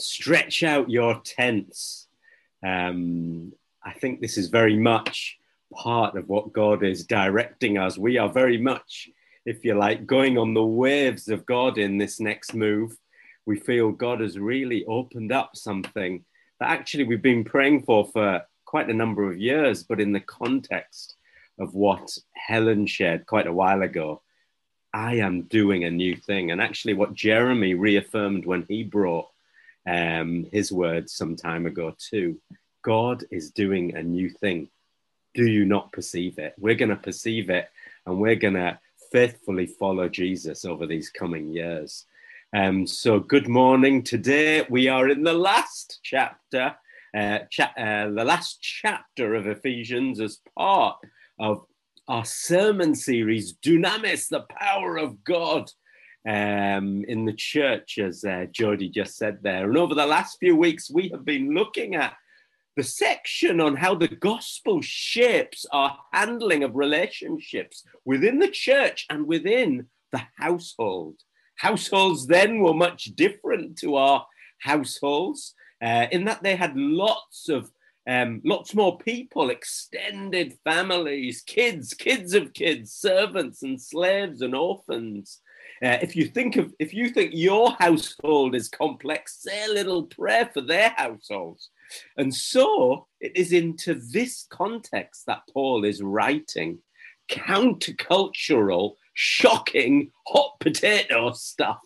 stretch out your tents. Um, I think this is very much part of what God is directing us. We are very much, if you like, going on the waves of God in this next move. We feel God has really opened up something that actually we've been praying for for quite a number of years, but in the context of what Helen shared quite a while ago. I am doing a new thing. And actually, what Jeremy reaffirmed when he brought um, his words some time ago, too God is doing a new thing. Do you not perceive it? We're going to perceive it and we're going to faithfully follow Jesus over these coming years. Um, so, good morning. Today we are in the last chapter, uh, cha- uh, the last chapter of Ephesians as part of our sermon series, Dunamis, the power of God um, in the church, as uh, Jody just said there. And over the last few weeks, we have been looking at the section on how the gospel shapes our handling of relationships within the church and within the household. Households then were much different to our households uh, in that they had lots of um, lots more people, extended families, kids, kids of kids, servants and slaves and orphans. Uh, if you think of, if you think your household is complex, say a little prayer for their households. And so it is into this context that Paul is writing countercultural, shocking, hot potato stuff.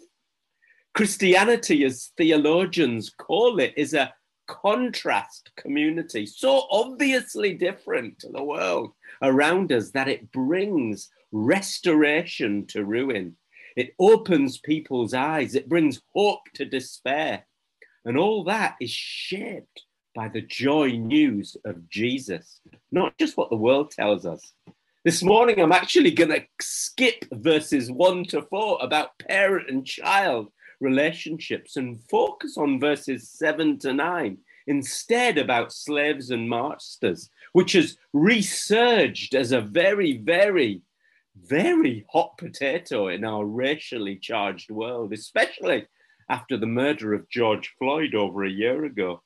Christianity, as theologians call it, is a contrast community, so obviously different to the world around us that it brings restoration to ruin. It opens people's eyes, it brings hope to despair. And all that is shaped by the joy news of Jesus, not just what the world tells us. This morning, I'm actually going to skip verses one to four about parent and child relationships and focus on verses seven to nine instead about slaves and masters, which has resurged as a very, very, very hot potato in our racially charged world, especially after the murder of George Floyd over a year ago.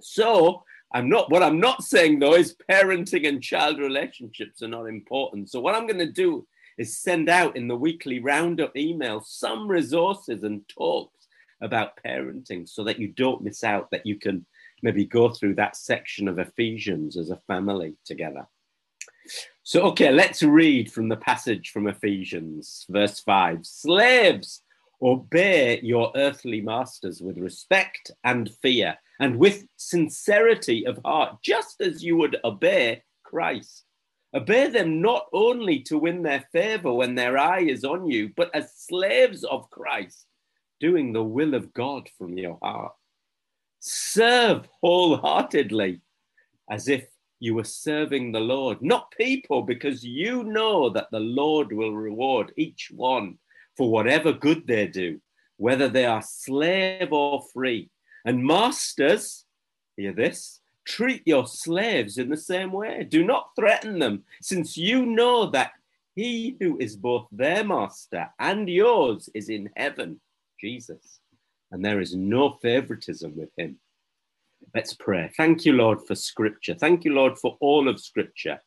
So, I'm not what I'm not saying though is parenting and child relationships are not important. So what I'm going to do is send out in the weekly roundup email some resources and talks about parenting so that you don't miss out, that you can maybe go through that section of Ephesians as a family together. So, okay, let's read from the passage from Ephesians, verse 5. Slaves, obey your earthly masters with respect and fear and with sincerity of heart, just as you would obey Christ. Obey them not only to win their favor when their eye is on you, but as slaves of Christ, doing the will of God from your heart. Serve wholeheartedly as if you are serving the Lord, not people, because you know that the Lord will reward each one for whatever good they do, whether they are slave or free. And masters, hear this, treat your slaves in the same way. Do not threaten them, since you know that he who is both their master and yours is in heaven, Jesus. And there is no favoritism with him. Let's pray. Thank you, Lord, for scripture. Thank you, Lord, for all of scripture.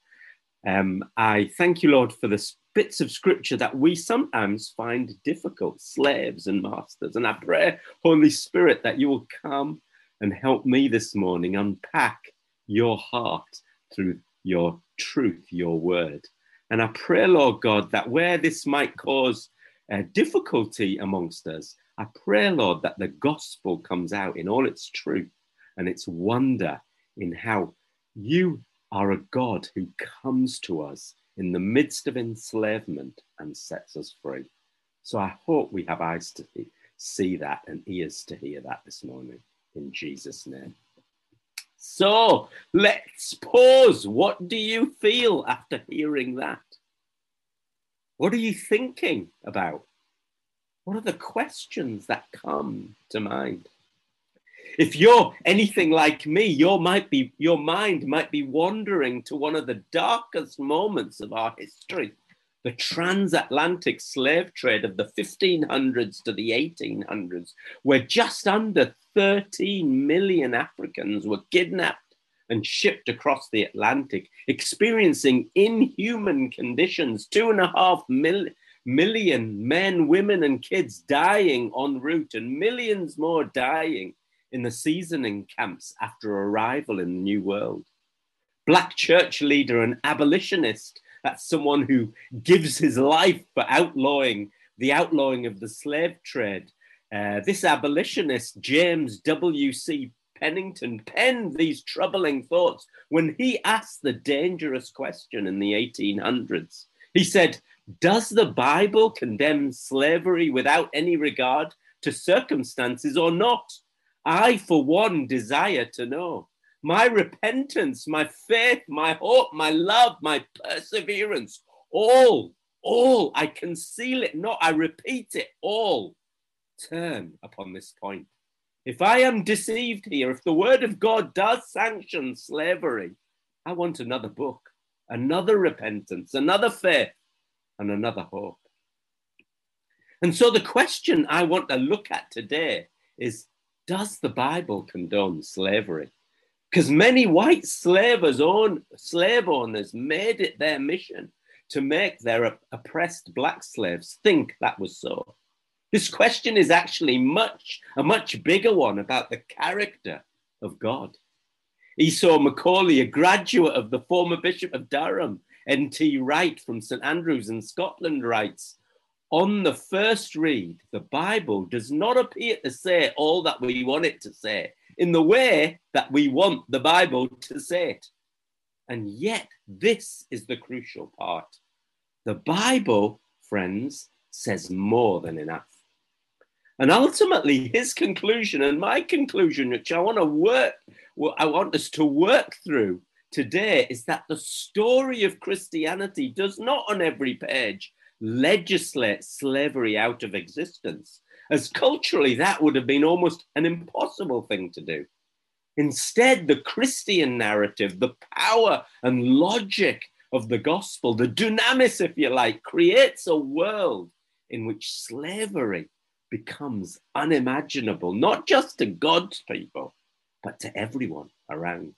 Um, I thank you, Lord, for the bits of scripture that we sometimes find difficult, slaves and masters. And I pray, Holy Spirit, that you will come and help me this morning unpack your heart through your truth, your word. And I pray, Lord God, that where this might cause uh, difficulty amongst us, I pray, Lord, that the gospel comes out in all its truth and its wonder in how you are a God who comes to us in the midst of enslavement and sets us free. So I hope we have eyes to see that and ears to hear that this morning in Jesus' name. So let's pause. What do you feel after hearing that? What are you thinking about? What are the questions that come to mind? If you're anything like me, your might be your mind might be wandering to one of the darkest moments of our history, the transatlantic slave trade of the 1500s to the 1800s, where just under 13 million Africans were kidnapped and shipped across the Atlantic, experiencing inhuman conditions, two and a half mil- million men, women, and kids dying en route, and millions more dying in the seasoning camps after arrival in the New World. Black church leader and abolitionist that's someone who gives his life for outlawing the outlawing of the slave trade. Uh, this abolitionist, James W.C. Pennington, penned these troubling thoughts when he asked the dangerous question in the 1800s. He said, Does the Bible condemn slavery without any regard to circumstances or not? I, for one, desire to know my repentance, my faith, my hope, my love, my perseverance, all, all, I conceal it not, I repeat it, all turn upon this point. If I am deceived here, if the word of God does sanction slavery, I want another book, another repentance, another faith, and another hope. And so the question I want to look at today is Does the Bible condone slavery? because many white slavers own, slave owners made it their mission to make their oppressed black slaves think that was so. This question is actually much a much bigger one about the character of God. Esau McCaulley, a graduate of the former Bishop of Durham, N.T. Wright from St Andrews in Scotland, writes On the first read, the Bible does not appear to say all that we want it to say in the way that we want the Bible to say it. And yet, this is the crucial part. The Bible, friends, says more than enough. And ultimately, his conclusion and my conclusion, which I want to work, I want us to work through today, is that the story of Christianity does not on every page legislate slavery out of existence, as culturally that would have been almost an impossible thing to do. Instead, the Christian narrative, the power and logic of the gospel, the dunamis, if you like, creates a world in which slavery becomes unimaginable, not just to God's people, but to everyone around.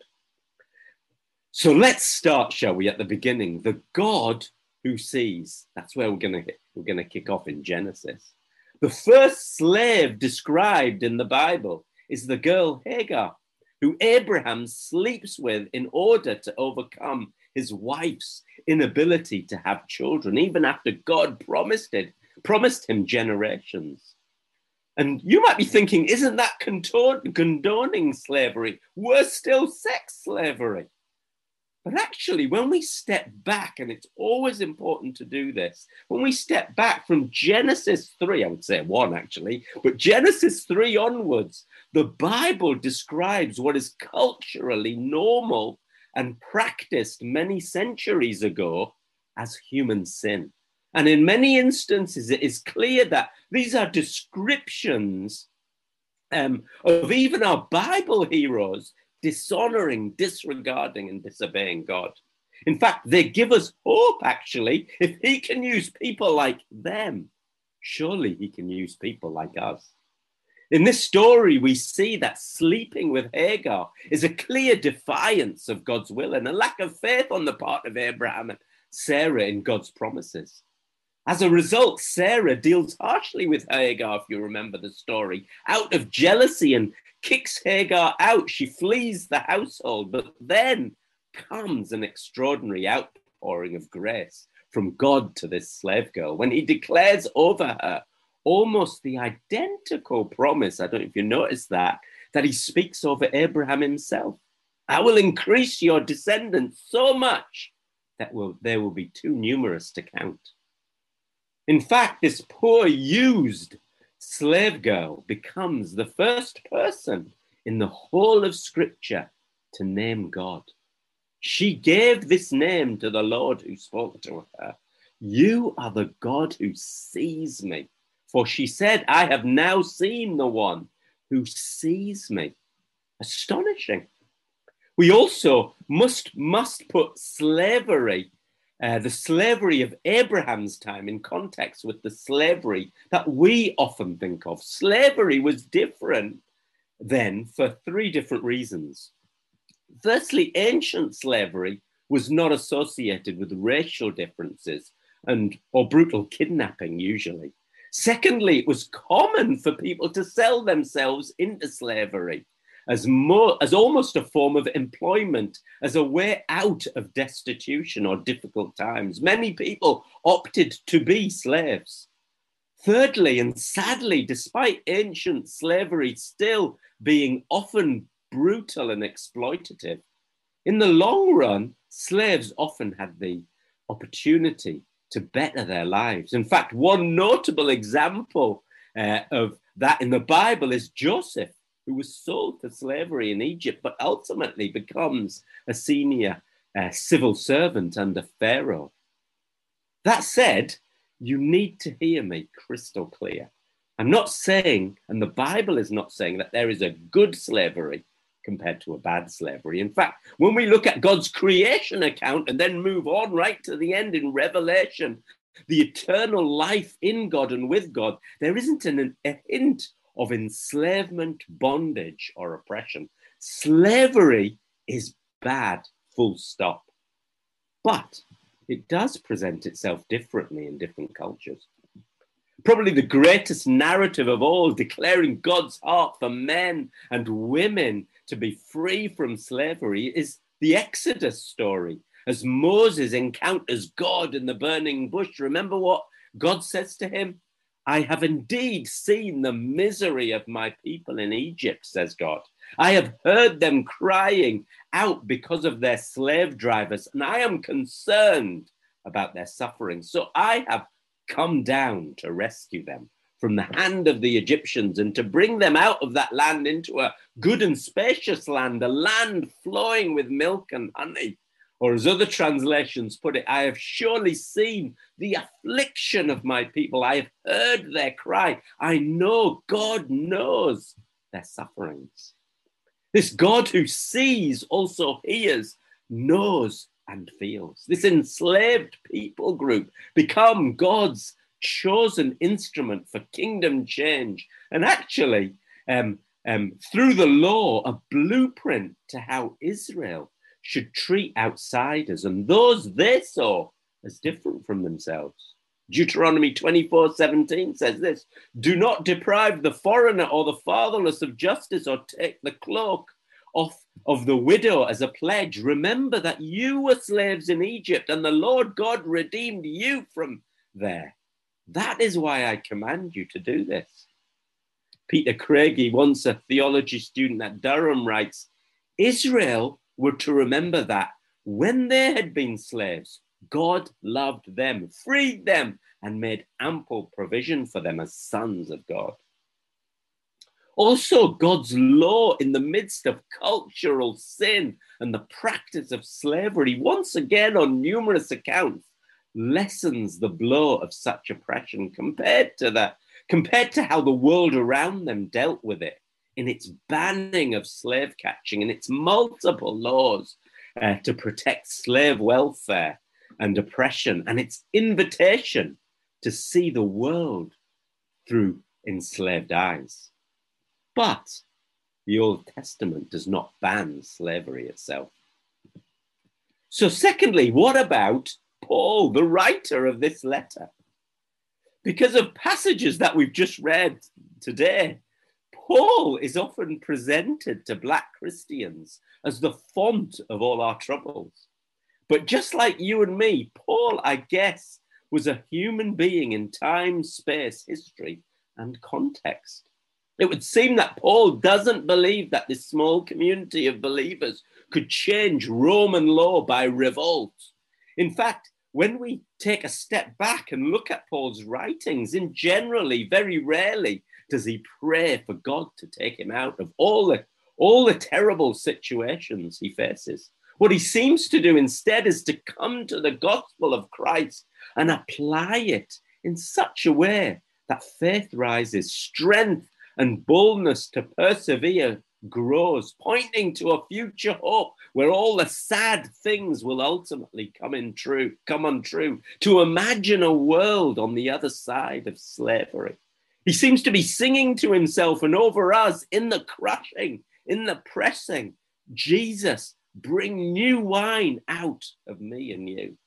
So let's start, shall we, at the beginning. The God who sees. That's where we're gonna we're gonna kick off in Genesis. The first slave described in the Bible is the girl Hagar, who Abraham sleeps with in order to overcome his wife's inability to have children, even after God promised it, promised him generations. And you might be thinking, isn't that condoning slavery? Worse still, sex slavery. But actually, when we step back, and it's always important to do this, when we step back from Genesis 3, I would say 1 actually, but Genesis 3 onwards, the Bible describes what is culturally normal and practiced many centuries ago as human sin. And in many instances, it is clear that these are descriptions um, of even our Bible heroes dishonoring, disregarding, and disobeying God. In fact, they give us hope, actually. If he can use people like them, surely he can use people like us. In this story, we see that sleeping with Hagar is a clear defiance of God's will and a lack of faith on the part of Abraham and Sarah in God's promises. As a result, Sarah deals harshly with Hagar, if you remember the story, out of jealousy and kicks Hagar out. She flees the household, but then comes an extraordinary outpouring of grace from God to this slave girl when he declares over her almost the identical promise. I don't know if you noticed that, that he speaks over Abraham himself. I will increase your descendants so much that will, they will be too numerous to count. In fact, this poor used slave girl becomes the first person in the whole of Scripture to name God. She gave this name to the Lord who spoke to her. You are the God who sees me. For she said, I have now seen the one who sees me. Astonishing. We also must, must put slavery uh, the slavery of Abraham's time in context with the slavery that we often think of. Slavery was different then for three different reasons. Firstly, ancient slavery was not associated with racial differences and or brutal kidnapping usually. Secondly, it was common for people to sell themselves into slavery as more as almost a form of employment, as a way out of destitution or difficult times. Many people opted to be slaves. Thirdly, and sadly, despite ancient slavery still being often brutal and exploitative, in the long run, slaves often had the opportunity to better their lives. In fact, one notable example uh, of that in the Bible is Joseph who was sold to slavery in Egypt, but ultimately becomes a senior uh, civil servant under Pharaoh. That said, you need to hear me crystal clear. I'm not saying, and the Bible is not saying, that there is a good slavery compared to a bad slavery. In fact, when we look at God's creation account and then move on right to the end in Revelation, the eternal life in God and with God, there isn't an, a hint of enslavement, bondage, or oppression. Slavery is bad, full stop. But it does present itself differently in different cultures. Probably the greatest narrative of all, declaring God's heart for men and women to be free from slavery, is the Exodus story. As Moses encounters God in the burning bush, remember what God says to him? I have indeed seen the misery of my people in Egypt, says God. I have heard them crying out because of their slave drivers, and I am concerned about their suffering. So I have come down to rescue them from the hand of the Egyptians and to bring them out of that land into a good and spacious land, a land flowing with milk and honey. Or as other translations put it, I have surely seen the affliction of my people. I have heard their cry. I know God knows their sufferings. This God who sees also hears, knows, and feels. This enslaved people group become God's chosen instrument for kingdom change. And actually, um, um, through the law, a blueprint to how Israel should treat outsiders and those they saw as different from themselves. Deuteronomy 24 17 says this Do not deprive the foreigner or the fatherless of justice or take the cloak off of the widow as a pledge. Remember that you were slaves in Egypt and the Lord God redeemed you from there. That is why I command you to do this. Peter Craigie, once a theology student at Durham, writes Israel were to remember that when they had been slaves, God loved them, freed them, and made ample provision for them as sons of God. Also, God's law in the midst of cultural sin and the practice of slavery, once again on numerous accounts, lessens the blow of such oppression compared to that, compared to how the world around them dealt with it in its banning of slave catching and its multiple laws uh, to protect slave welfare and oppression and its invitation to see the world through enslaved eyes. But the Old Testament does not ban slavery itself. So, secondly, what about Paul, the writer of this letter? Because of passages that we've just read today, Paul is often presented to Black Christians as the font of all our troubles. But just like you and me, Paul, I guess, was a human being in time, space, history, and context. It would seem that Paul doesn't believe that this small community of believers could change Roman law by revolt. In fact, when we take a step back and look at Paul's writings, in generally, very rarely does he pray for God to take him out of all the, all the terrible situations he faces? What he seems to do instead is to come to the gospel of Christ and apply it in such a way that faith rises, strength and boldness to persevere grows, pointing to a future hope where all the sad things will ultimately come in true, come untrue, to imagine a world on the other side of slavery. He seems to be singing to himself and over us in the crushing, in the pressing. Jesus, bring new wine out of me and you.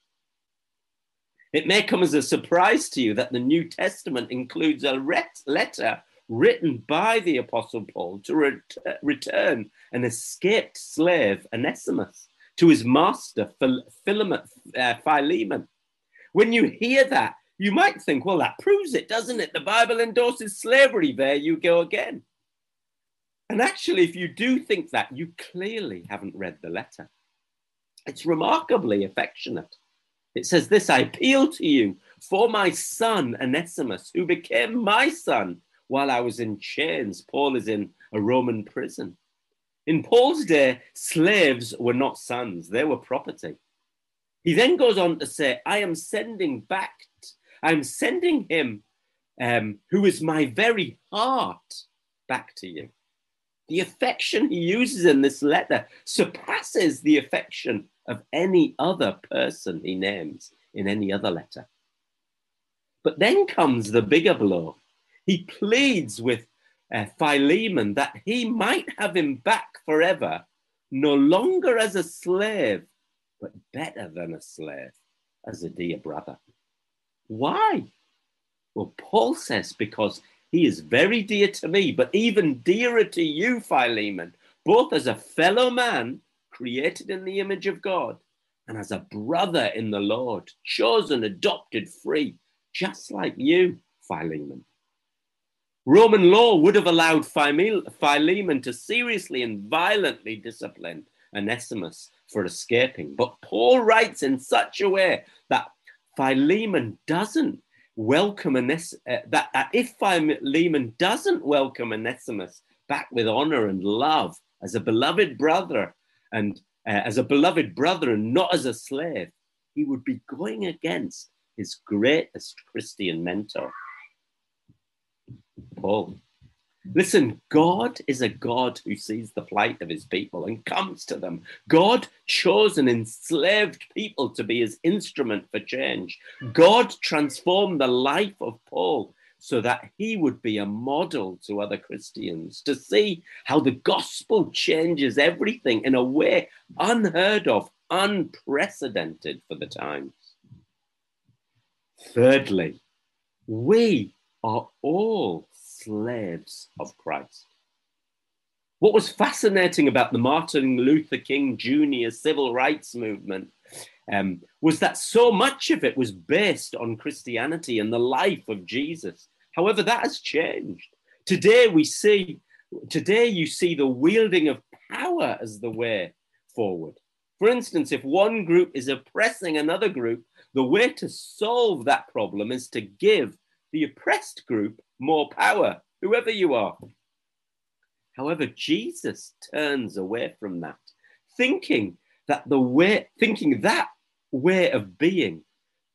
It may come as a surprise to you that the New Testament includes a letter written by the Apostle Paul to ret- return an escaped slave, Onesimus, to his master, Phil- uh, Philemon. When you hear that, you might think, well, that proves it, doesn't it? The Bible endorses slavery. There you go again. And actually, if you do think that, you clearly haven't read the letter. It's remarkably affectionate. It says this I appeal to you for my son, Onesimus, who became my son while I was in chains. Paul is in a Roman prison. In Paul's day, slaves were not sons, they were property. He then goes on to say, I am sending back, I'm sending him um, who is my very heart back to you. The affection he uses in this letter surpasses the affection of any other person he names in any other letter. But then comes the bigger blow he pleads with uh, Philemon that he might have him back forever, no longer as a slave, but better than a slave, as a dear brother. Why? Well, Paul says, because he is very dear to me, but even dearer to you, Philemon, both as a fellow man created in the image of God and as a brother in the Lord, chosen, adopted, free, just like you, Philemon. Roman law would have allowed Philemon to seriously and violently discipline Onesimus for escaping. But Paul writes in such a way that Philemon doesn't welcome Onesimus, uh, that, that if Philemon doesn't welcome Onesimus back with honor and love as a beloved brother and uh, as a beloved brother and not as a slave, he would be going against his greatest Christian mentor. Paul. Listen, God is a God who sees the plight of his people and comes to them. God chose an enslaved people to be his instrument for change. Hmm. God transformed the life of Paul so that he would be a model to other Christians to see how the gospel changes everything in a way unheard of, unprecedented for the times. Thirdly, we are all slaves of Christ. What was fascinating about the Martin Luther King Jr. civil rights movement um, was that so much of it was based on Christianity and the life of Jesus. However, that has changed. Today we see, today you see the wielding of power as the way forward. For instance, if one group is oppressing another group, the way to solve that problem is to give the oppressed group more power, whoever you are. However, Jesus turns away from that, thinking that the way, thinking that way of being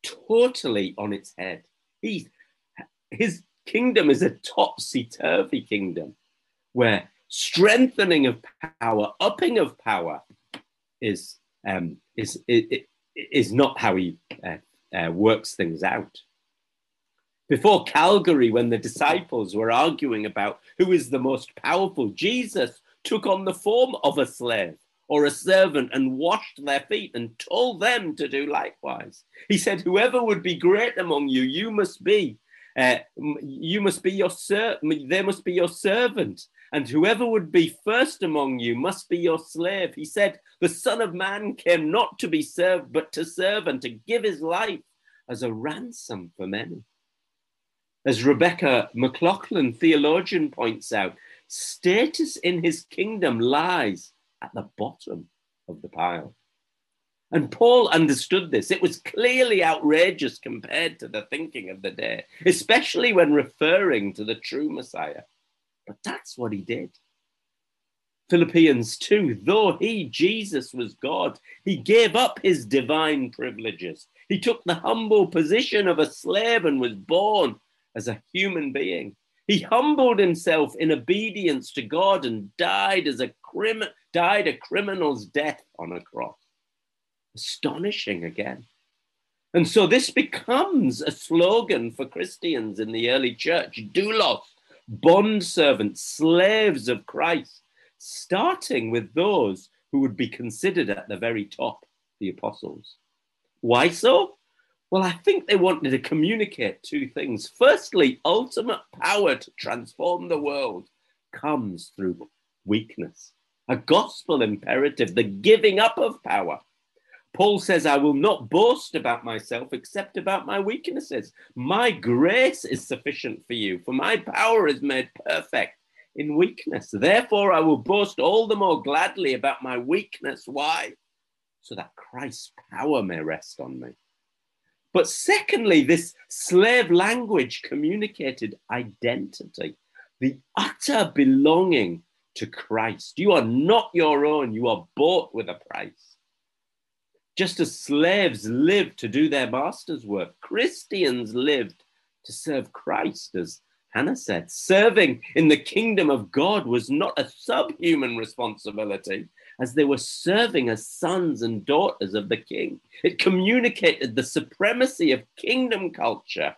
totally on its head. He, his kingdom is a topsy turvy kingdom where strengthening of power, upping of power is, um, is, is, not how he uh, uh, works things out. Before Calvary, when the disciples were arguing about who is the most powerful, Jesus took on the form of a slave or a servant and washed their feet and told them to do likewise. He said, Whoever would be great among you, you must be. Uh, you must be your ser- there must be your servant, and whoever would be first among you must be your slave. He said, The Son of Man came not to be served, but to serve and to give his life as a ransom for many. As Rebecca McLaughlin, theologian, points out, status in his kingdom lies at the bottom of the pile. And Paul understood this. It was clearly outrageous compared to the thinking of the day, especially when referring to the true Messiah. But that's what he did. Philippians 2 though he, Jesus, was God, he gave up his divine privileges. He took the humble position of a slave and was born as a human being. He humbled himself in obedience to God and died as a crim- died a criminal's death on a cross. Astonishing again. And so this becomes a slogan for Christians in the early church doulos, bond servants, slaves of Christ, starting with those who would be considered at the very top, the apostles. Why so? Well, I think they wanted to communicate two things. Firstly, ultimate power to transform the world comes through weakness, a gospel imperative, the giving up of power. Paul says, I will not boast about myself except about my weaknesses. My grace is sufficient for you, for my power is made perfect in weakness. Therefore, I will boast all the more gladly about my weakness. Why? So that Christ's power may rest on me. But secondly, this slave language communicated identity, the utter belonging to Christ. You are not your own, you are bought with a price. Just as slaves lived to do their master's work, Christians lived to serve Christ, as Hannah said. Serving in the kingdom of God was not a subhuman responsibility, as they were serving as sons and daughters of the king. It communicated the supremacy of kingdom culture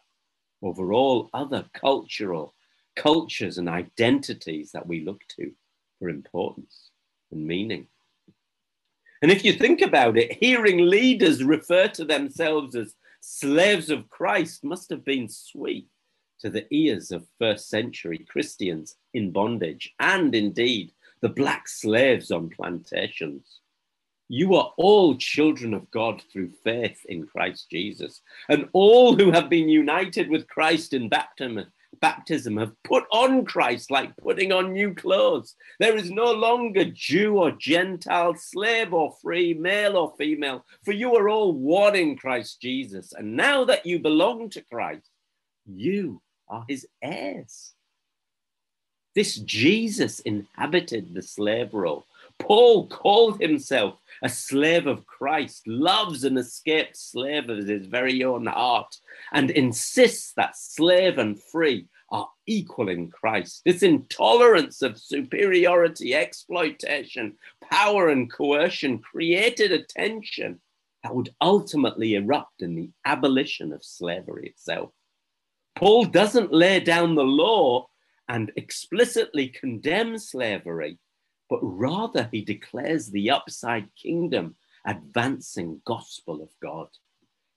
over all other cultural cultures and identities that we look to for importance and meaning. And if you think about it, hearing leaders refer to themselves as slaves of Christ must have been sweet to the ears of first century Christians in bondage and indeed the black slaves on plantations. You are all children of God through faith in Christ Jesus. And all who have been united with Christ in baptism, baptism have put on Christ like putting on new clothes. There is no longer Jew or Gentile, slave or free, male or female, for you are all one in Christ Jesus. And now that you belong to Christ, you are his heirs. This Jesus inhabited the slave role. Paul called himself a slave of Christ, loves an escaped slave of his very own heart, and insists that slave and free are equal in Christ. This intolerance of superiority, exploitation, power, and coercion created a tension that would ultimately erupt in the abolition of slavery itself. Paul doesn't lay down the law and explicitly condemns slavery, but rather he declares the upside kingdom, advancing gospel of God.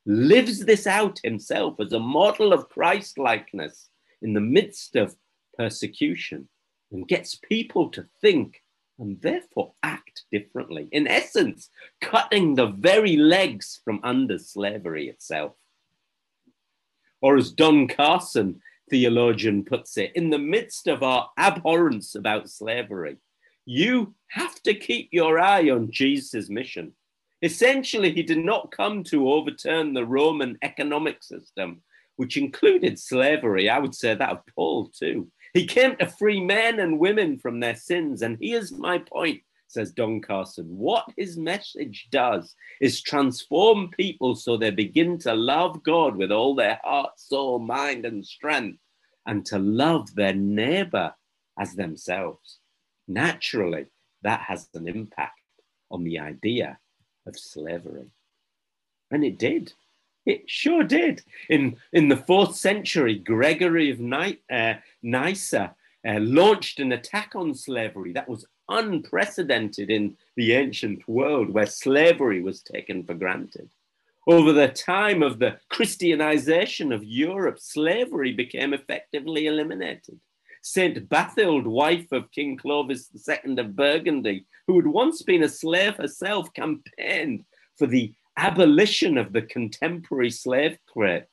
Lives this out himself as a model of Christ likeness in the midst of persecution and gets people to think and therefore act differently. In essence, cutting the very legs from under slavery itself. Or as Don Carson theologian puts it, in the midst of our abhorrence about slavery, you have to keep your eye on Jesus' mission. Essentially, he did not come to overturn the Roman economic system, which included slavery. I would say that of Paul too. He came to free men and women from their sins. And here's my point says Don Carson. What his message does is transform people so they begin to love God with all their heart, soul, mind, and strength, and to love their neighbor as themselves. Naturally, that has an impact on the idea of slavery. And it did. It sure did. In, in the fourth century, Gregory of Ny- uh, Nyssa uh, launched an attack on slavery that was unprecedented in the ancient world where slavery was taken for granted. Over the time of the Christianization of Europe, slavery became effectively eliminated. Saint Bathild, wife of King Clovis II of Burgundy, who had once been a slave herself, campaigned for the abolition of the contemporary slave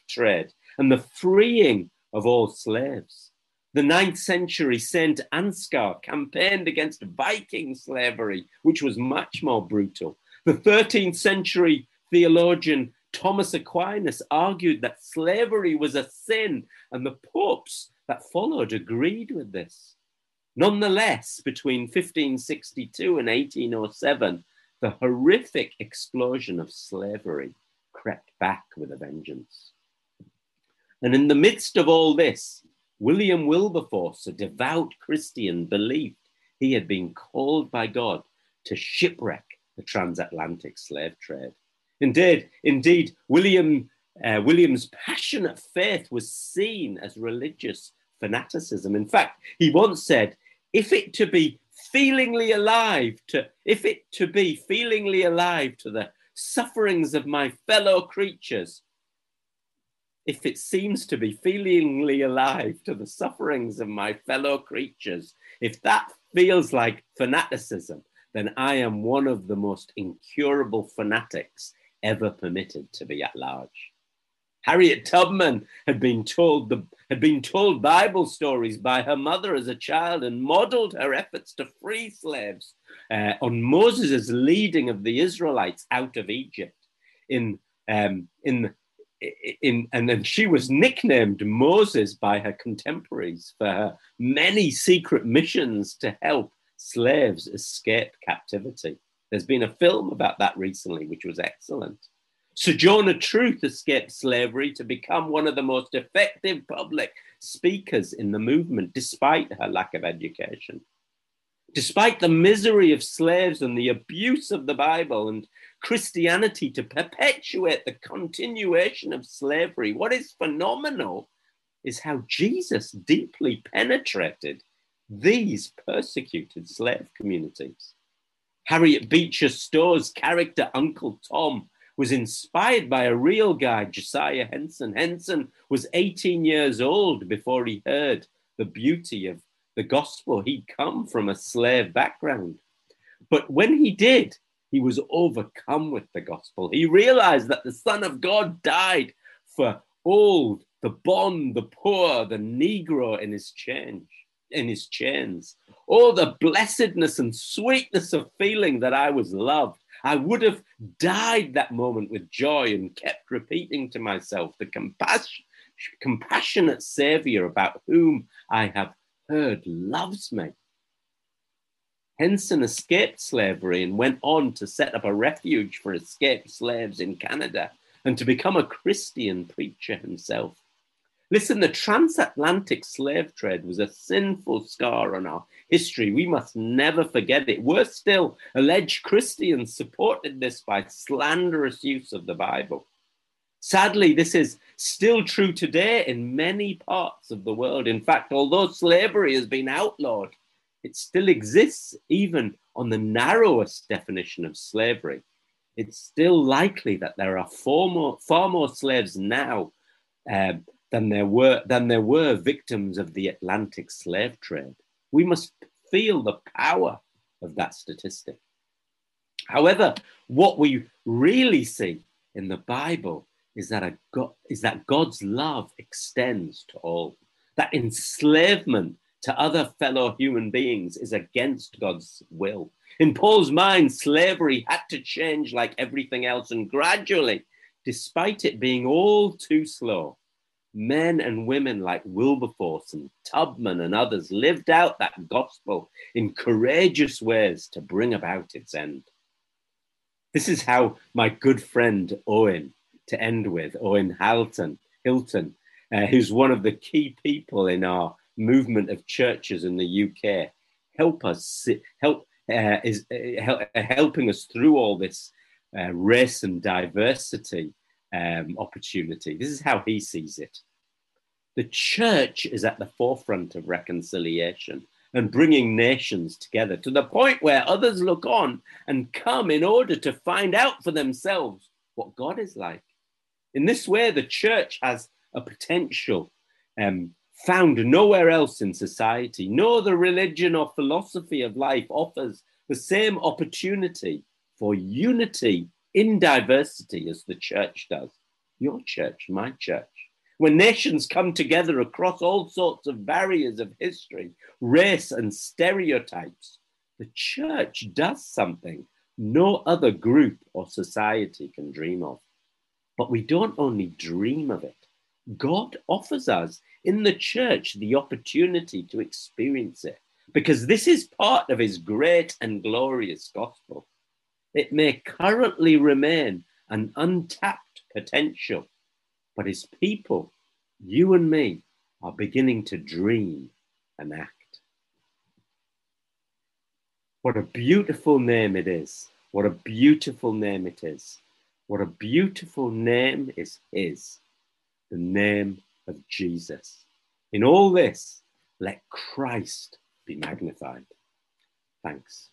trade and the freeing of all slaves. The ninth century Saint Ansgar campaigned against Viking slavery, which was much more brutal. The 13th century theologian Thomas Aquinas argued that slavery was a sin, and the popes that followed agreed with this. Nonetheless, between 1562 and 1807, the horrific explosion of slavery crept back with a vengeance. And in the midst of all this, William Wilberforce, a devout Christian, believed he had been called by God to shipwreck the transatlantic slave trade. Indeed, indeed, William uh, William's passionate faith was seen as religious fanaticism. In fact, he once said, "If it to be feelingly alive to, if it to be feelingly alive to the sufferings of my fellow creatures, if it seems to be feelingly alive to the sufferings of my fellow creatures, if that feels like fanaticism, then I am one of the most incurable fanatics ever permitted to be at large. Harriet Tubman had been told the, had been told Bible stories by her mother as a child and modeled her efforts to free slaves uh, on Moses' leading of the Israelites out of Egypt. In um, in in and then she was nicknamed Moses by her contemporaries for her many secret missions to help slaves escape captivity. There's been a film about that recently, which was excellent. Sojourner Truth escaped slavery to become one of the most effective public speakers in the movement, despite her lack of education. Despite the misery of slaves and the abuse of the Bible and Christianity to perpetuate the continuation of slavery, what is phenomenal is how Jesus deeply penetrated these persecuted slave communities. Harriet Beecher Stowe's character, Uncle Tom, was inspired by a real guy, Josiah Henson. Henson was 18 years old before he heard the beauty of the gospel. He'd come from a slave background. But when he did, he was overcome with the gospel. He realized that the Son of God died for all the bond, the poor, the Negro in his change, in his chains. Oh, the blessedness and sweetness of feeling that I was loved I would have died that moment with joy and kept repeating to myself the compassion, compassionate Savior about whom I have heard loves me. Henson escaped slavery and went on to set up a refuge for escaped slaves in Canada and to become a Christian preacher himself. Listen, the transatlantic slave trade was a sinful scar on our history. We must never forget it. Worse still, alleged Christians supported this by slanderous use of the Bible. Sadly, this is still true today in many parts of the world. In fact, although slavery has been outlawed, it still exists even on the narrowest definition of slavery. It's still likely that there are far more, far more slaves now um, than there were than there were victims of the Atlantic slave trade. We must feel the power of that statistic. However, what we really see in the Bible is that a God, is that God's love extends to all. That enslavement to other fellow human beings is against God's will. In Paul's mind, slavery had to change like everything else, and gradually, despite it being all too slow, men and women like Wilberforce and Tubman and others lived out that gospel in courageous ways to bring about its end. This is how my good friend Owen, to end with, Owen Halton, Hilton, uh, who's one of the key people in our movement of churches in the UK, help us help uh, is uh, help, helping us through all this uh, race and diversity um, opportunity. This is how he sees it. The church is at the forefront of reconciliation and bringing nations together to the point where others look on and come in order to find out for themselves what God is like. In this way, the church has a potential um, found nowhere else in society. No other religion or philosophy of life offers the same opportunity for unity in diversity as the church does. Your church, my church. When nations come together across all sorts of barriers of history, race, and stereotypes, the church does something no other group or society can dream of. But we don't only dream of it, God offers us in the church the opportunity to experience it because this is part of his great and glorious gospel. It may currently remain an untapped potential, but his people, you and me, are beginning to dream and act. What a beautiful name it is. What a beautiful name it is. What a beautiful name is His, the name of Jesus. In all this, let Christ be magnified. Thanks.